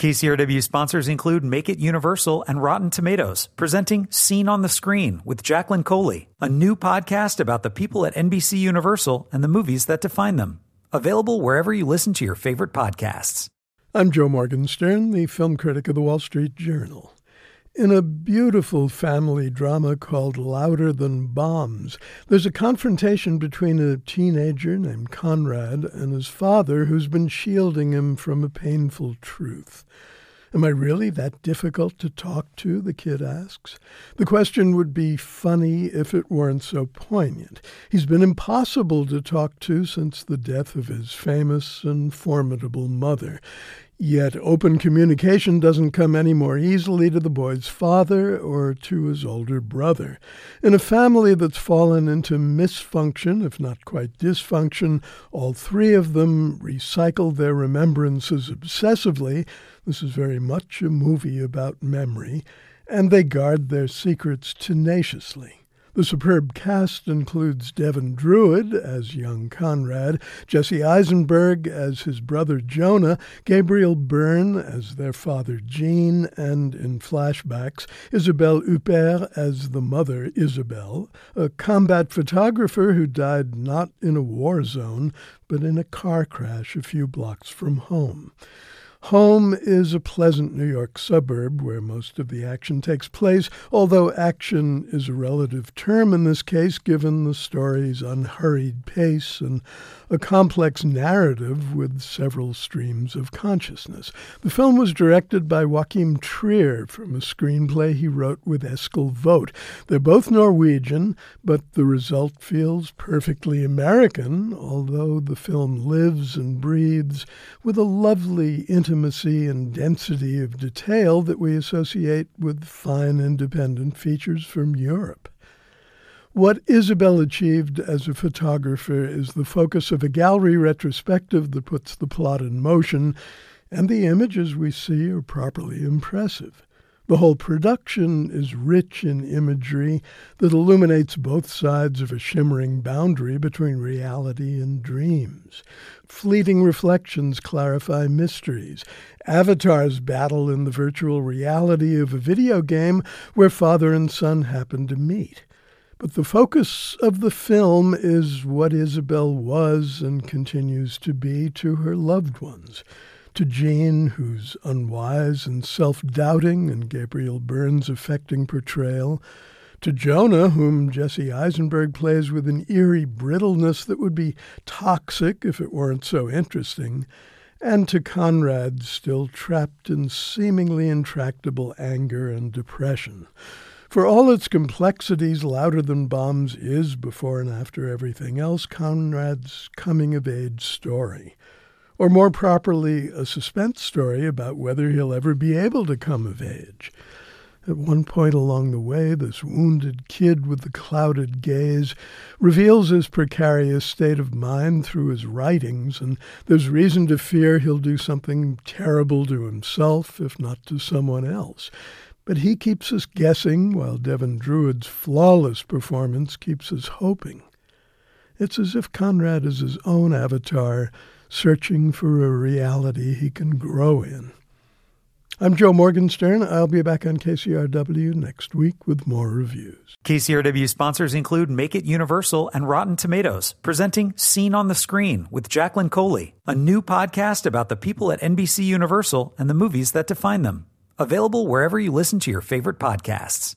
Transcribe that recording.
KCRW sponsors include Make It Universal and Rotten Tomatoes, presenting Scene on the Screen with Jacqueline Coley, a new podcast about the people at NBC Universal and the movies that define them. Available wherever you listen to your favorite podcasts. I'm Joe Morgenstern, the film critic of the Wall Street Journal. In a beautiful family drama called Louder Than Bombs, there's a confrontation between a teenager named Conrad and his father who's been shielding him from a painful truth. Am I really that difficult to talk to? the kid asks. The question would be funny if it weren't so poignant. He's been impossible to talk to since the death of his famous and formidable mother. Yet open communication doesn't come any more easily to the boy's father or to his older brother. In a family that's fallen into misfunction, if not quite dysfunction, all three of them recycle their remembrances obsessively. This is very much a movie about memory. And they guard their secrets tenaciously. The superb cast includes Devin Druid as young Conrad, Jesse Eisenberg as his brother Jonah, Gabriel Byrne as their father Gene, and in flashbacks, Isabelle Huppert as the mother Isabel, a combat photographer who died not in a war zone, but in a car crash a few blocks from home. Home is a pleasant New York suburb where most of the action takes place, although action is a relative term in this case given the story's unhurried pace and a complex narrative with several streams of consciousness. The film was directed by Joachim Trier from a screenplay he wrote with Eskil Vogt. They're both Norwegian, but the result feels perfectly American, although the film lives and breathes with a lovely intimacy and density of detail that we associate with fine independent features from Europe. What Isabel achieved as a photographer is the focus of a gallery retrospective that puts the plot in motion, and the images we see are properly impressive. The whole production is rich in imagery that illuminates both sides of a shimmering boundary between reality and dreams. Fleeting reflections clarify mysteries. Avatars battle in the virtual reality of a video game where father and son happen to meet. But the focus of the film is what Isabel was and continues to be to her loved ones. To Gene, who's unwise and self doubting, and Gabriel Byrne's affecting portrayal. To Jonah, whom Jesse Eisenberg plays with an eerie brittleness that would be toxic if it weren't so interesting. And to Conrad, still trapped in seemingly intractable anger and depression. For all its complexities, Louder Than Bombs is, before and after everything else, Conrad's coming of age story. Or more properly, a suspense story about whether he'll ever be able to come of age. At one point along the way, this wounded kid with the clouded gaze reveals his precarious state of mind through his writings, and there's reason to fear he'll do something terrible to himself, if not to someone else. But he keeps us guessing, while Devin Druid's flawless performance keeps us hoping. It's as if Conrad is his own avatar, searching for a reality he can grow in. I'm Joe Morgenstern. I'll be back on KCRW next week with more reviews. KCRW sponsors include Make It Universal and Rotten Tomatoes, presenting Scene on the Screen with Jacqueline Coley, a new podcast about the people at NBC Universal and the movies that define them. Available wherever you listen to your favorite podcasts.